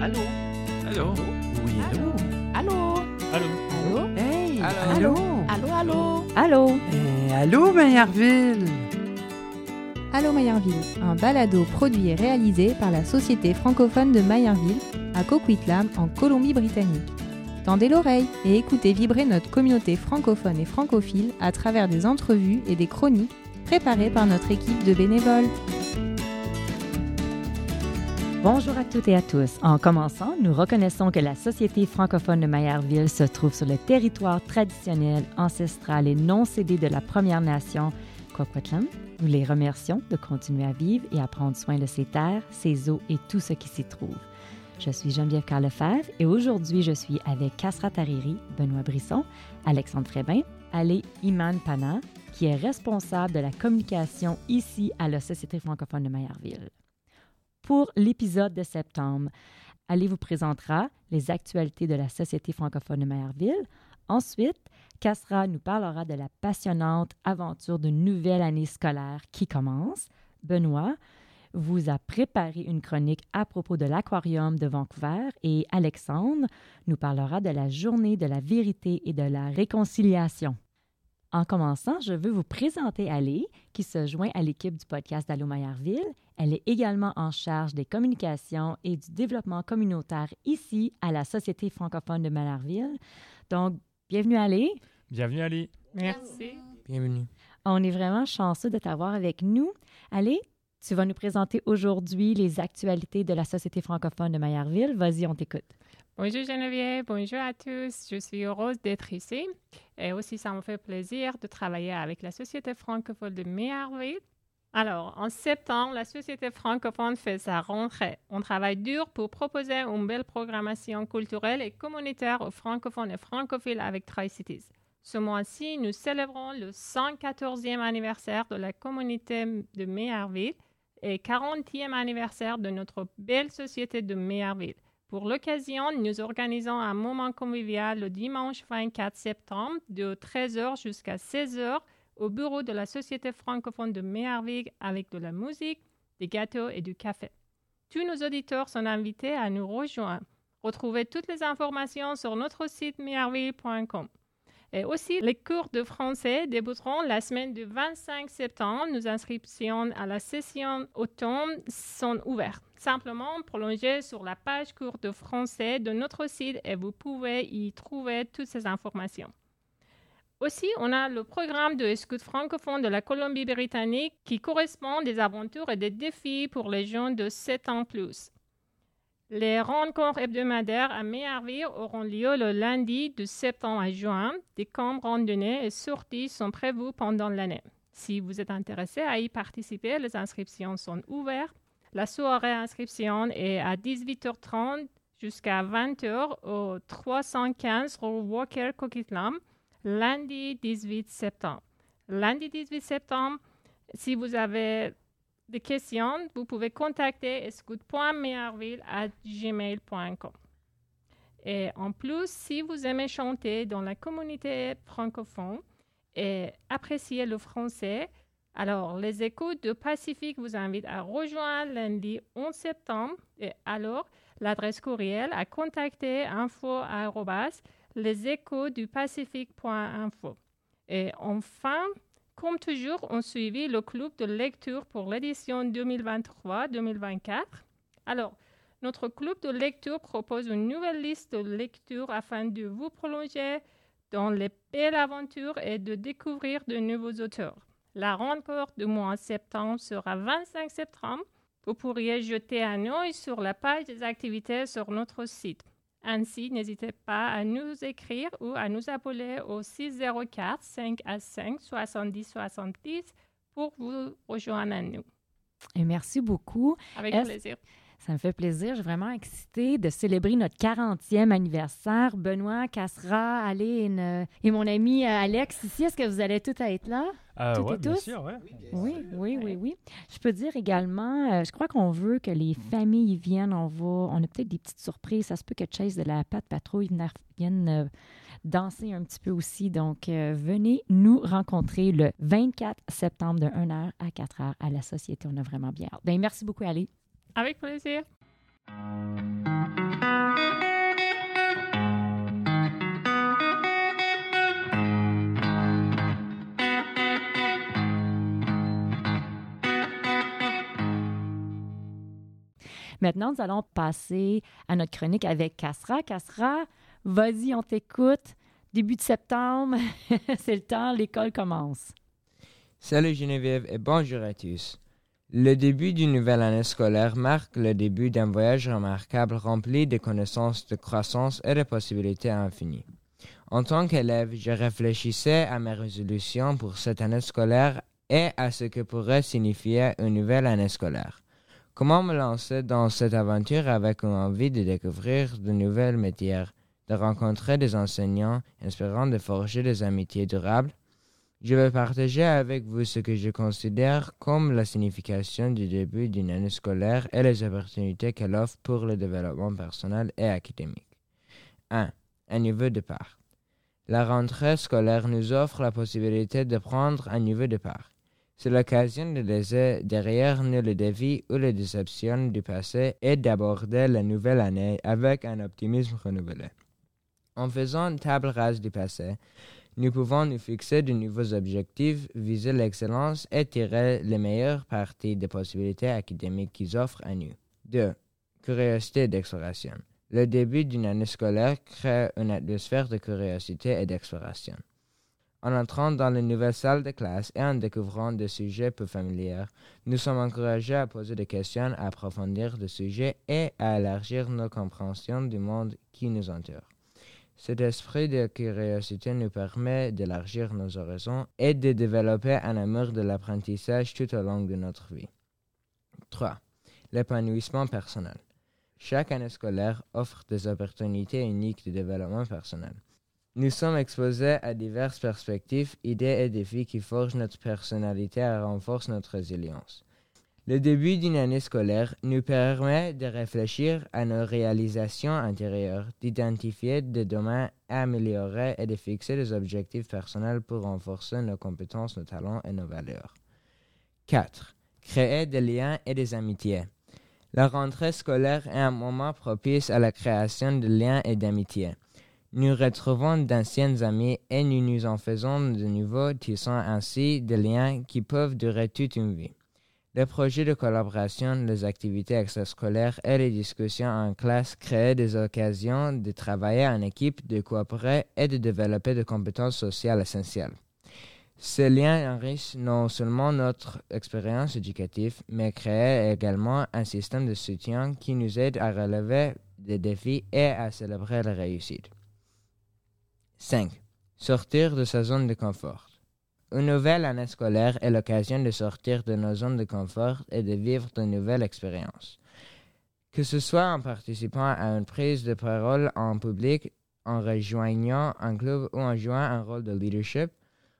Allô? Allô? Oui, allô? Allô? Allô? Allô? Hey! Allô? Allô? Allô? Allô? Allô? Eh, allô, Maillardville? Allô Mayerville, un balado produit et réalisé par la Société francophone de Mayerville à Coquitlam en Colombie-Britannique. Tendez l'oreille et écoutez vibrer notre communauté francophone et francophile à travers des entrevues et des chroniques préparées par notre équipe de bénévoles. Bonjour à toutes et à tous. En commençant, nous reconnaissons que la Société francophone de Mayerville se trouve sur le territoire traditionnel, ancestral et non cédé de la Première Nation, Coquitlam. Nous les remercions de continuer à vivre et à prendre soin de ces terres, ses eaux et tout ce qui s'y trouve. Je suis Geneviève Carlefebvre et aujourd'hui je suis avec Kasra Tariri, Benoît Brisson, Alexandre Frébin, Ale Iman Pana, qui est responsable de la communication ici à la Société francophone de Mayerville. Pour l'épisode de septembre, Ali vous présentera les actualités de la Société francophone de Mayerville. Ensuite, Casra nous parlera de la passionnante aventure d'une nouvelle année scolaire qui commence. Benoît vous a préparé une chronique à propos de l'aquarium de Vancouver et Alexandre nous parlera de la journée de la vérité et de la réconciliation. En commençant, je veux vous présenter Ali, qui se joint à l'équipe du podcast d'Allo Mayerville. Elle est également en charge des communications et du développement communautaire ici à la Société francophone de Mayerville. Donc, bienvenue Ali. Bienvenue, Ali. Merci. Bienvenue. On est vraiment chanceux de t'avoir avec nous. Ali, tu vas nous présenter aujourd'hui les actualités de la Société francophone de Mayerville. Vas-y, on t'écoute. Bonjour Geneviève, bonjour à tous. Je suis heureuse d'être ici. Et aussi, ça me fait plaisir de travailler avec la Société francophone de Mayerville. Alors, en septembre, la Société francophone fait sa rentrée. On travaille dur pour proposer une belle programmation culturelle et communautaire aux francophones et francophiles avec Tri-Cities. Ce mois-ci, nous célébrons le 114e anniversaire de la communauté de Mayerville et 40e anniversaire de notre belle société de Mayerville. Pour l'occasion, nous organisons un moment convivial le dimanche 24 septembre de 13h jusqu'à 16h au bureau de la Société francophone de Mayerville avec de la musique, des gâteaux et du café. Tous nos auditeurs sont invités à nous rejoindre. Retrouvez toutes les informations sur notre site mayerville.com. Et aussi, les cours de français débuteront la semaine du 25 septembre. Nos inscriptions à la session automne sont ouvertes. Simplement, prolongez sur la page cours de français de notre site et vous pouvez y trouver toutes ces informations. Aussi, on a le programme de Scout francophone de la Colombie-Britannique qui correspond des aventures et des défis pour les jeunes de 7 ans plus. Les rencontres hebdomadaires à Mayerville auront lieu le lundi de septembre à juin. Des camps randonnées et sorties sont prévus pendant l'année. Si vous êtes intéressé à y participer, les inscriptions sont ouvertes. La soirée inscription est à 18h30 jusqu'à 20h au 315 rue Walker Coquitlam, lundi 18 septembre. Lundi 18 septembre, si vous avez des questions, vous pouvez contacter scout.mearville@gmail.com. Et en plus, si vous aimez chanter dans la communauté francophone et apprécier le français, alors les écoutes de Pacifique vous invitent à rejoindre lundi 11 septembre. Et alors, l'adresse courriel à contacter info les du Pacifique.info. Et enfin, comme toujours, on suivi le club de lecture pour l'édition 2023-2024. Alors, notre club de lecture propose une nouvelle liste de lectures afin de vous prolonger dans les belles aventures et de découvrir de nouveaux auteurs. La rencontre du mois de septembre sera 25 septembre. Vous pourriez jeter un œil sur la page des activités sur notre site. Ainsi, n'hésitez pas à nous écrire ou à nous appeler au 604 5 à 5 70 70 pour vous rejoindre à nous. Et merci beaucoup. Avec plaisir. Ça me fait plaisir. Je suis vraiment excitée de célébrer notre 40e anniversaire. Benoît, Cassera, Aline et mon ami euh, Alex ici. Est-ce que vous allez tous être là? Euh, Toutes ouais, et bien tous? sûr, ouais. Oui, oui, oui, oui. Je peux dire également, euh, je crois qu'on veut que les familles viennent. On va, on a peut-être des petites surprises. Ça se peut que Chase de la Patte Patrouille vienne- euh, danser un petit peu aussi. Donc, euh, venez nous rencontrer le 24 septembre de 1h à 4h à la Société. On a vraiment bien hâte. Ben, merci beaucoup, Ali. Avec plaisir. Maintenant, nous allons passer à notre chronique avec Casra. Casra, vas-y, on t'écoute. Début de septembre, c'est le temps, l'école commence. Salut Geneviève et bonjour à tous. Le début d'une nouvelle année scolaire marque le début d'un voyage remarquable rempli de connaissances, de croissance et de possibilités infinies. En tant qu'élève, je réfléchissais à mes résolutions pour cette année scolaire et à ce que pourrait signifier une nouvelle année scolaire. Comment me lancer dans cette aventure avec une envie de découvrir de nouvelles métiers, de rencontrer des enseignants inspirants, de forger des amitiés durables je vais partager avec vous ce que je considère comme la signification du début d'une année scolaire et les opportunités qu'elle offre pour le développement personnel et académique. 1. Un niveau de départ. La rentrée scolaire nous offre la possibilité de prendre un niveau de départ. C'est l'occasion de laisser derrière nous les défis ou les déceptions du passé et d'aborder la nouvelle année avec un optimisme renouvelé. En faisant table rase du passé, nous pouvons nous fixer de nouveaux objectifs, viser l'excellence et tirer les meilleures parties des possibilités académiques qu'ils offrent à nous. 2. Curiosité d'exploration. Le début d'une année scolaire crée une atmosphère de curiosité et d'exploration. En entrant dans les nouvelles salles de classe et en découvrant des sujets peu familiers, nous sommes encouragés à poser des questions, à approfondir des sujets et à élargir nos compréhensions du monde qui nous entoure. Cet esprit de curiosité nous permet d'élargir nos horizons et de développer un amour de l'apprentissage tout au long de notre vie. 3. L'épanouissement personnel. Chaque année scolaire offre des opportunités uniques de développement personnel. Nous sommes exposés à diverses perspectives, idées et défis qui forgent notre personnalité et renforcent notre résilience. Le début d'une année scolaire nous permet de réfléchir à nos réalisations intérieures, d'identifier des domaines à améliorer et de fixer des objectifs personnels pour renforcer nos compétences, nos talents et nos valeurs. 4. Créer des liens et des amitiés. La rentrée scolaire est un moment propice à la création de liens et d'amitiés. Nous retrouvons d'anciens amis et nous nous en faisons de nouveaux, tissant ainsi des liens qui peuvent durer toute une vie. Les projets de collaboration, les activités extrascolaires et les discussions en classe créent des occasions de travailler en équipe, de coopérer et de développer des compétences sociales essentielles. Ces liens enrichissent non seulement notre expérience éducative, mais créent également un système de soutien qui nous aide à relever des défis et à célébrer la réussite. 5. Sortir de sa zone de confort. Une nouvelle année scolaire est l'occasion de sortir de nos zones de confort et de vivre de nouvelles expériences. Que ce soit en participant à une prise de parole en public, en rejoignant un club ou en jouant un rôle de leadership,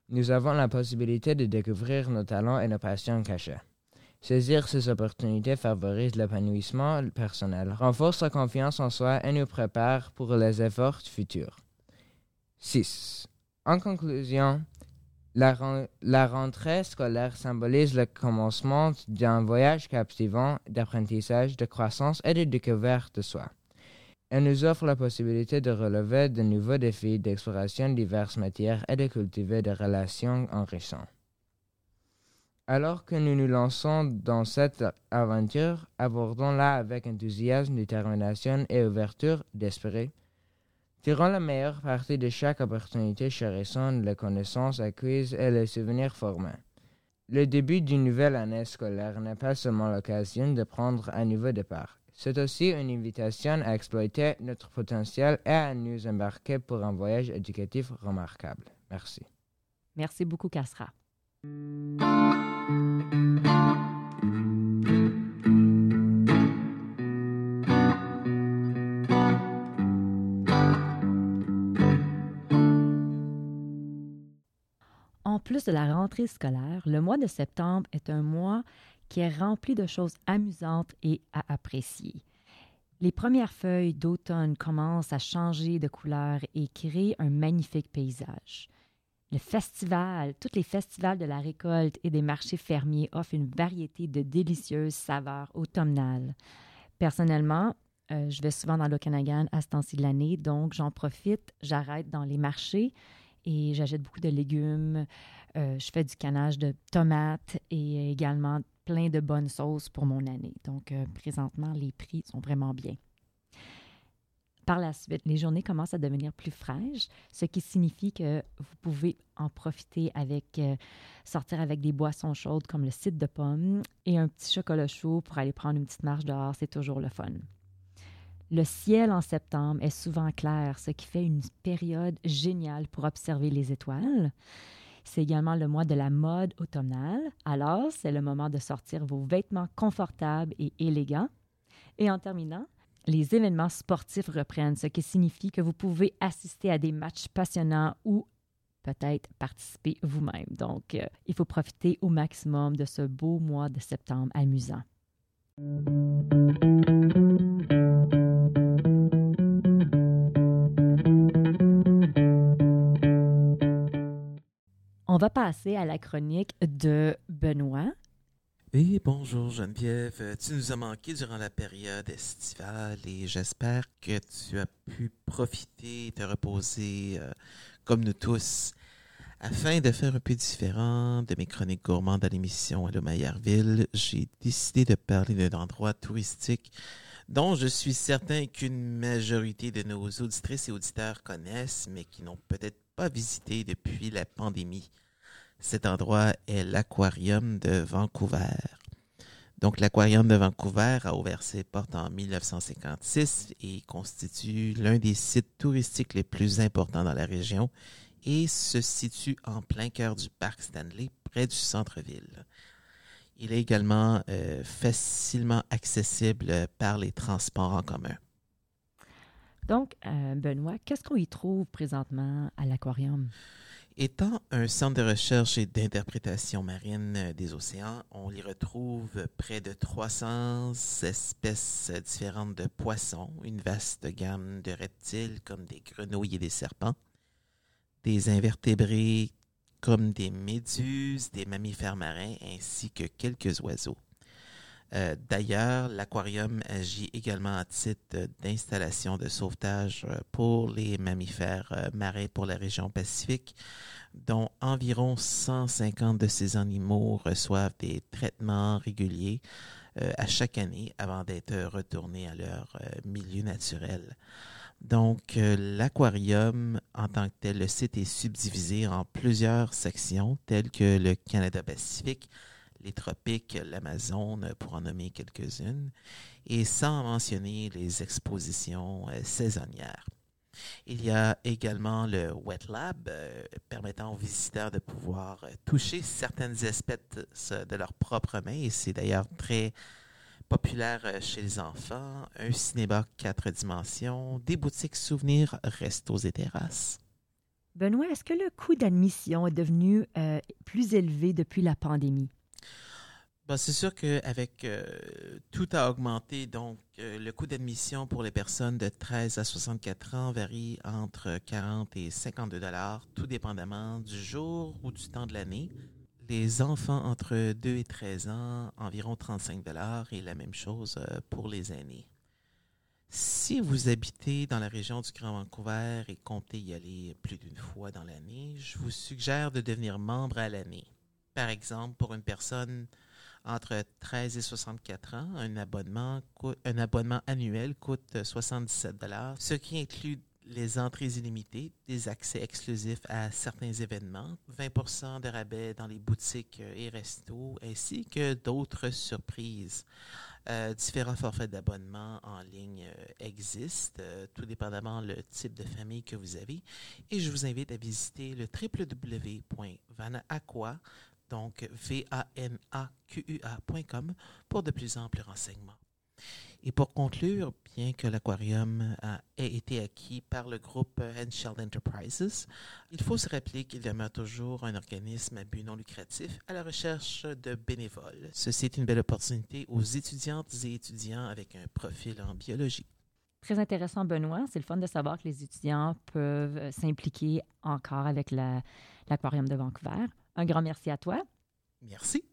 nous avons la possibilité de découvrir nos talents et nos passions cachées. Saisir ces opportunités favorise l'épanouissement personnel, renforce la confiance en soi et nous prépare pour les efforts futurs. 6. En conclusion, la, rentrée scolaire symbolise le commencement d'un voyage captivant d'apprentissage, de croissance et de découverte de soi. Elle nous offre la possibilité de relever de nouveaux défis d'exploration de diverses matières et de cultiver des relations enrichissantes. Alors que nous nous lançons dans cette aventure, abordons-la avec enthousiasme, détermination et ouverture d'esprit Tirons la meilleure partie de chaque opportunité, chérissant les connaissances acquises et les souvenirs formés. Le début d'une nouvelle année scolaire n'est pas seulement l'occasion de prendre un nouveau départ. C'est aussi une invitation à exploiter notre potentiel et à nous embarquer pour un voyage éducatif remarquable. Merci. Merci beaucoup, Casra. Plus de la rentrée scolaire, le mois de septembre est un mois qui est rempli de choses amusantes et à apprécier. Les premières feuilles d'automne commencent à changer de couleur et créent un magnifique paysage. Le festival, tous les festivals de la récolte et des marchés fermiers offrent une variété de délicieuses saveurs automnales. Personnellement, euh, je vais souvent dans l'Okanagan à ce temps-ci de l'année, donc j'en profite, j'arrête dans les marchés et j'achète beaucoup de légumes, euh, je fais du canage de tomates et également plein de bonnes sauces pour mon année. Donc, euh, présentement, les prix sont vraiment bien. Par la suite, les journées commencent à devenir plus fraîches, ce qui signifie que vous pouvez en profiter avec euh, sortir avec des boissons chaudes comme le cidre de pomme et un petit chocolat chaud pour aller prendre une petite marche dehors, c'est toujours le fun. Le ciel en septembre est souvent clair, ce qui fait une période géniale pour observer les étoiles. C'est également le mois de la mode automnale, alors c'est le moment de sortir vos vêtements confortables et élégants. Et en terminant, les événements sportifs reprennent, ce qui signifie que vous pouvez assister à des matchs passionnants ou peut-être participer vous-même. Donc, euh, il faut profiter au maximum de ce beau mois de septembre amusant. Va passer à la chronique de Benoît. Et bonjour Geneviève, tu nous as manqué durant la période estivale et j'espère que tu as pu profiter et te reposer euh, comme nous tous. Afin de faire un peu différent de mes chroniques gourmandes à l'émission Allo Maillardville, j'ai décidé de parler d'un endroit touristique dont je suis certain qu'une majorité de nos auditrices et auditeurs connaissent, mais qui n'ont peut-être pas visité depuis la pandémie. Cet endroit est l'aquarium de Vancouver. Donc, l'aquarium de Vancouver a ouvert ses portes en 1956 et constitue l'un des sites touristiques les plus importants dans la région et se situe en plein cœur du parc Stanley, près du centre-ville. Il est également euh, facilement accessible par les transports en commun. Donc, euh, Benoît, qu'est-ce qu'on y trouve présentement à l'aquarium? Étant un centre de recherche et d'interprétation marine des océans, on y retrouve près de 300 espèces différentes de poissons, une vaste gamme de reptiles comme des grenouilles et des serpents, des invertébrés comme des méduses, des mammifères marins ainsi que quelques oiseaux. Euh, D'ailleurs, l'aquarium agit également à titre d'installation de sauvetage euh, pour les mammifères euh, marins pour la région Pacifique, dont environ 150 de ces animaux reçoivent des traitements réguliers à chaque année avant d'être retournés à leur milieu naturel. Donc, l'aquarium en tant que tel, le site est subdivisé en plusieurs sections telles que le Canada Pacifique, les tropiques, l'Amazone, pour en nommer quelques-unes, et sans mentionner les expositions euh, saisonnières. Il y a également le Wet Lab, euh, permettant aux visiteurs de pouvoir euh, toucher certaines espèces de leurs propres mains, et c'est d'ailleurs très populaire chez les enfants, un cinéma quatre dimensions, des boutiques souvenirs, restos et terrasses. Benoît, est-ce que le coût d'admission est devenu plus élevé depuis la pandémie? Ben, c'est sûr qu'avec euh, tout a augmenté, donc euh, le coût d'admission pour les personnes de 13 à 64 ans varie entre 40 et 52 dollars, tout dépendamment du jour ou du temps de l'année. Les enfants entre 2 et 13 ans, environ 35 dollars, et la même chose euh, pour les aînés. Si vous habitez dans la région du Grand Vancouver et comptez y aller plus d'une fois dans l'année, je vous suggère de devenir membre à l'année. Par exemple, pour une personne entre 13 et 64 ans, un abonnement, un abonnement annuel coûte 77 dollars, ce qui inclut les entrées illimitées, des accès exclusifs à certains événements, 20% de rabais dans les boutiques et restos, ainsi que d'autres surprises. Euh, différents forfaits d'abonnement en ligne euh, existent, euh, tout dépendamment le type de famille que vous avez. Et je vous invite à visiter le www.vanaaqua, donc V-A-N-A-Q-U-A.com, pour de plus amples renseignements. Et pour conclure, bien que l'aquarium ait été acquis par le groupe Henschel Enterprises, il faut se rappeler qu'il demeure toujours un organisme à but non lucratif à la recherche de bénévoles. Ceci est une belle opportunité aux étudiantes et étudiants avec un profil en biologie. Très intéressant, Benoît. C'est le fun de savoir que les étudiants peuvent euh, s'impliquer encore avec la- l'Aquarium de Vancouver. Un grand merci à toi. Merci.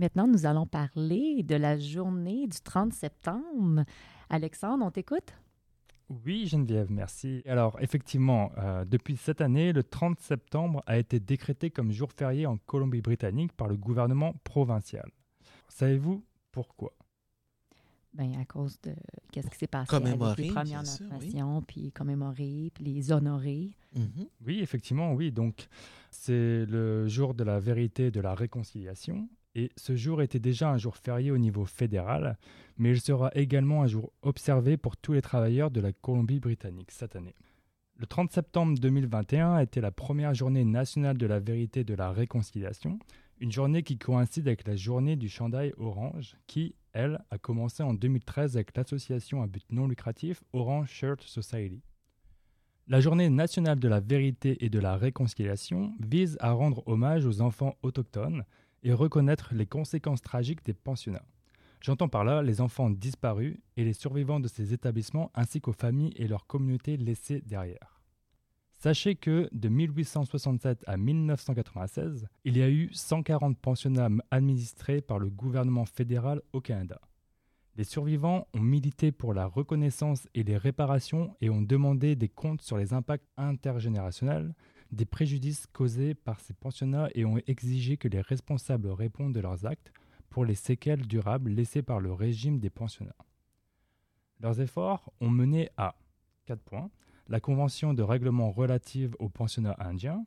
Maintenant, nous allons parler de la journée du 30 septembre. Alexandre, on t'écoute? Oui, Geneviève, merci. Alors, effectivement, euh, depuis cette année, le 30 septembre a été décrété comme jour férié en Colombie-Britannique par le gouvernement provincial. Savez-vous pourquoi? Ben, à cause de qu'est-ce qui s'est passé Commémorer, avec les Premières sûr, oui. Nations, puis commémorer, puis les honorer. Mhm. Oui, effectivement, oui. Donc, c'est le jour de la vérité et de la réconciliation. Et ce jour était déjà un jour férié au niveau fédéral, mais il sera également un jour observé pour tous les travailleurs de la Colombie-Britannique cette année. Le 30 septembre 2021 était la première journée nationale de la vérité et de la réconciliation, une journée qui coïncide avec la journée du chandail orange, qui, elle, a commencé en 2013 avec l'association à but non lucratif Orange Shirt Society. La journée nationale de la vérité et de la réconciliation vise à rendre hommage aux enfants autochtones et reconnaître les conséquences tragiques des pensionnats. J'entends par là les enfants disparus et les survivants de ces établissements ainsi qu'aux familles et leurs communautés laissées derrière. Sachez que de 1867 à 1996, il y a eu 140 pensionnats administrés par le gouvernement fédéral au Canada. Les survivants ont milité pour la reconnaissance et les réparations et ont demandé des comptes sur les impacts intergénérationnels des préjudices causés par ces pensionnats et ont exigé que les responsables répondent de leurs actes pour les séquelles durables laissées par le régime des pensionnats. Leurs efforts ont mené à 4 points la convention de règlement relative aux pensionnats indiens,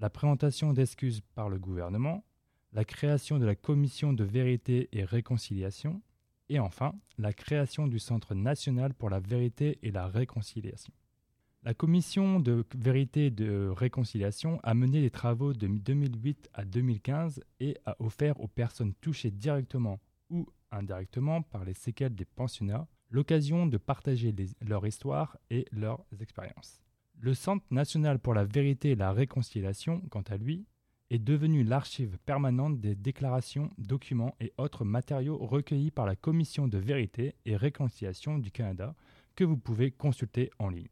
la présentation d'excuses par le gouvernement, la création de la commission de vérité et réconciliation, et enfin la création du Centre national pour la vérité et la réconciliation. La commission de vérité et de réconciliation a mené des travaux de 2008 à 2015 et a offert aux personnes touchées directement ou indirectement par les séquelles des pensionnats l'occasion de partager leur histoire et leurs expériences. Le Centre national pour la vérité et la réconciliation, quant à lui, est devenu l'archive permanente des déclarations, documents et autres matériaux recueillis par la Commission de vérité et réconciliation du Canada que vous pouvez consulter en ligne.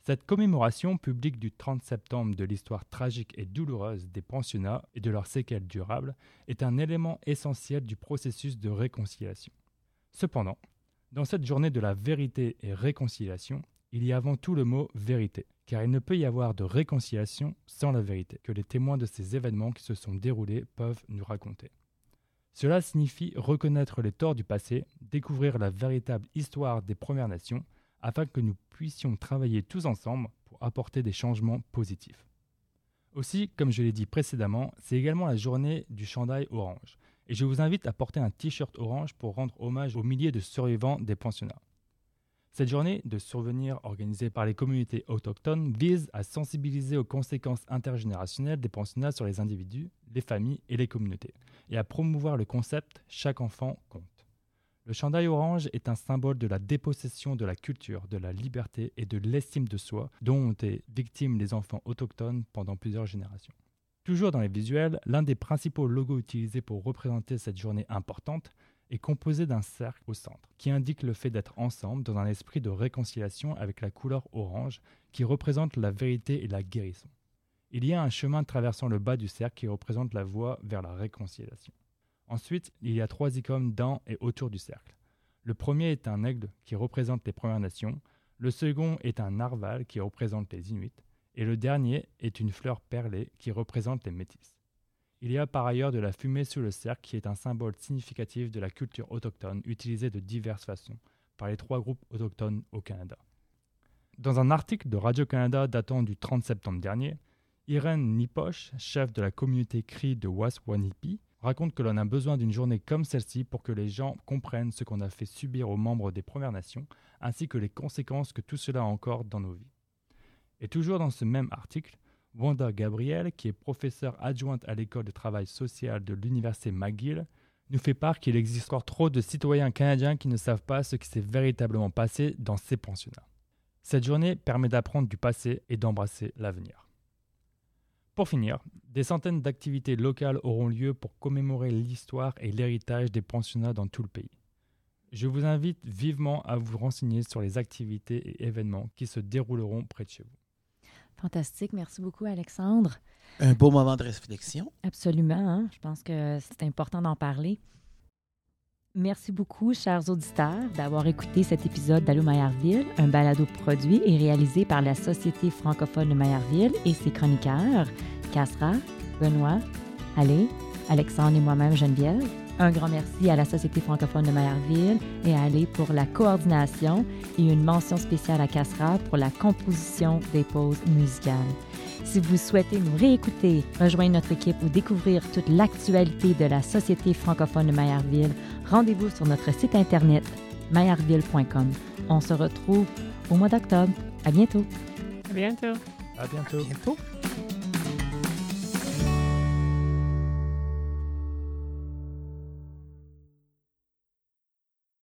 Cette commémoration publique du 30 septembre de l'histoire tragique et douloureuse des pensionnats et de leurs séquelles durables est un élément essentiel du processus de réconciliation. Cependant, dans cette journée de la vérité et réconciliation, il y a avant tout le mot vérité, car il ne peut y avoir de réconciliation sans la vérité que les témoins de ces événements qui se sont déroulés peuvent nous raconter. Cela signifie reconnaître les torts du passé, découvrir la véritable histoire des Premières Nations, afin que nous puissions travailler tous ensemble pour apporter des changements positifs. Aussi, comme je l'ai dit précédemment, c'est également la journée du chandail orange, et je vous invite à porter un t-shirt orange pour rendre hommage aux milliers de survivants des pensionnats. Cette journée de souvenir organisée par les communautés autochtones vise à sensibiliser aux conséquences intergénérationnelles des pensionnats sur les individus, les familles et les communautés, et à promouvoir le concept Chaque enfant compte. Le chandail orange est un symbole de la dépossession de la culture, de la liberté et de l'estime de soi dont ont été victimes les enfants autochtones pendant plusieurs générations. Toujours dans les visuels, l'un des principaux logos utilisés pour représenter cette journée importante est composé d'un cercle au centre, qui indique le fait d'être ensemble dans un esprit de réconciliation avec la couleur orange, qui représente la vérité et la guérison. Il y a un chemin traversant le bas du cercle qui représente la voie vers la réconciliation. Ensuite, il y a trois icônes dans et autour du cercle. Le premier est un aigle qui représente les Premières Nations, le second est un narval qui représente les Inuits, et le dernier est une fleur perlée qui représente les Métis. Il y a par ailleurs de la fumée sous le cercle qui est un symbole significatif de la culture autochtone utilisée de diverses façons par les trois groupes autochtones au Canada. Dans un article de Radio-Canada datant du 30 septembre dernier, Irène Nipoche, chef de la communauté Cri de Waswanipi, raconte que l'on a besoin d'une journée comme celle-ci pour que les gens comprennent ce qu'on a fait subir aux membres des Premières Nations, ainsi que les conséquences que tout cela a encore dans nos vies. Et toujours dans ce même article, Wanda Gabriel, qui est professeure adjointe à l'école de travail social de l'Université McGill, nous fait part qu'il existe encore trop de citoyens canadiens qui ne savent pas ce qui s'est véritablement passé dans ces pensionnats. Cette journée permet d'apprendre du passé et d'embrasser l'avenir. Pour finir, des centaines d'activités locales auront lieu pour commémorer l'histoire et l'héritage des pensionnats dans tout le pays. Je vous invite vivement à vous renseigner sur les activités et événements qui se dérouleront près de chez vous. Fantastique. Merci beaucoup, Alexandre. Un beau moment de réflexion. Absolument. hein. Je pense que c'est important d'en parler. Merci beaucoup, chers auditeurs, d'avoir écouté cet épisode d'Allô Maillardville, un balado produit et réalisé par la Société francophone de Maillardville et ses chroniqueurs, Cassera, Benoît, Allé, Alexandre et moi-même Geneviève. Un grand merci à la Société francophone de Maillardville et à Allé pour la coordination et une mention spéciale à Cassera pour la composition des pauses musicales. Si vous souhaitez nous réécouter, rejoindre notre équipe ou découvrir toute l'actualité de la Société francophone de Maillardville, rendez-vous sur notre site internet maillardville.com. On se retrouve au mois d'octobre. À bientôt. À bientôt. À bientôt. bientôt.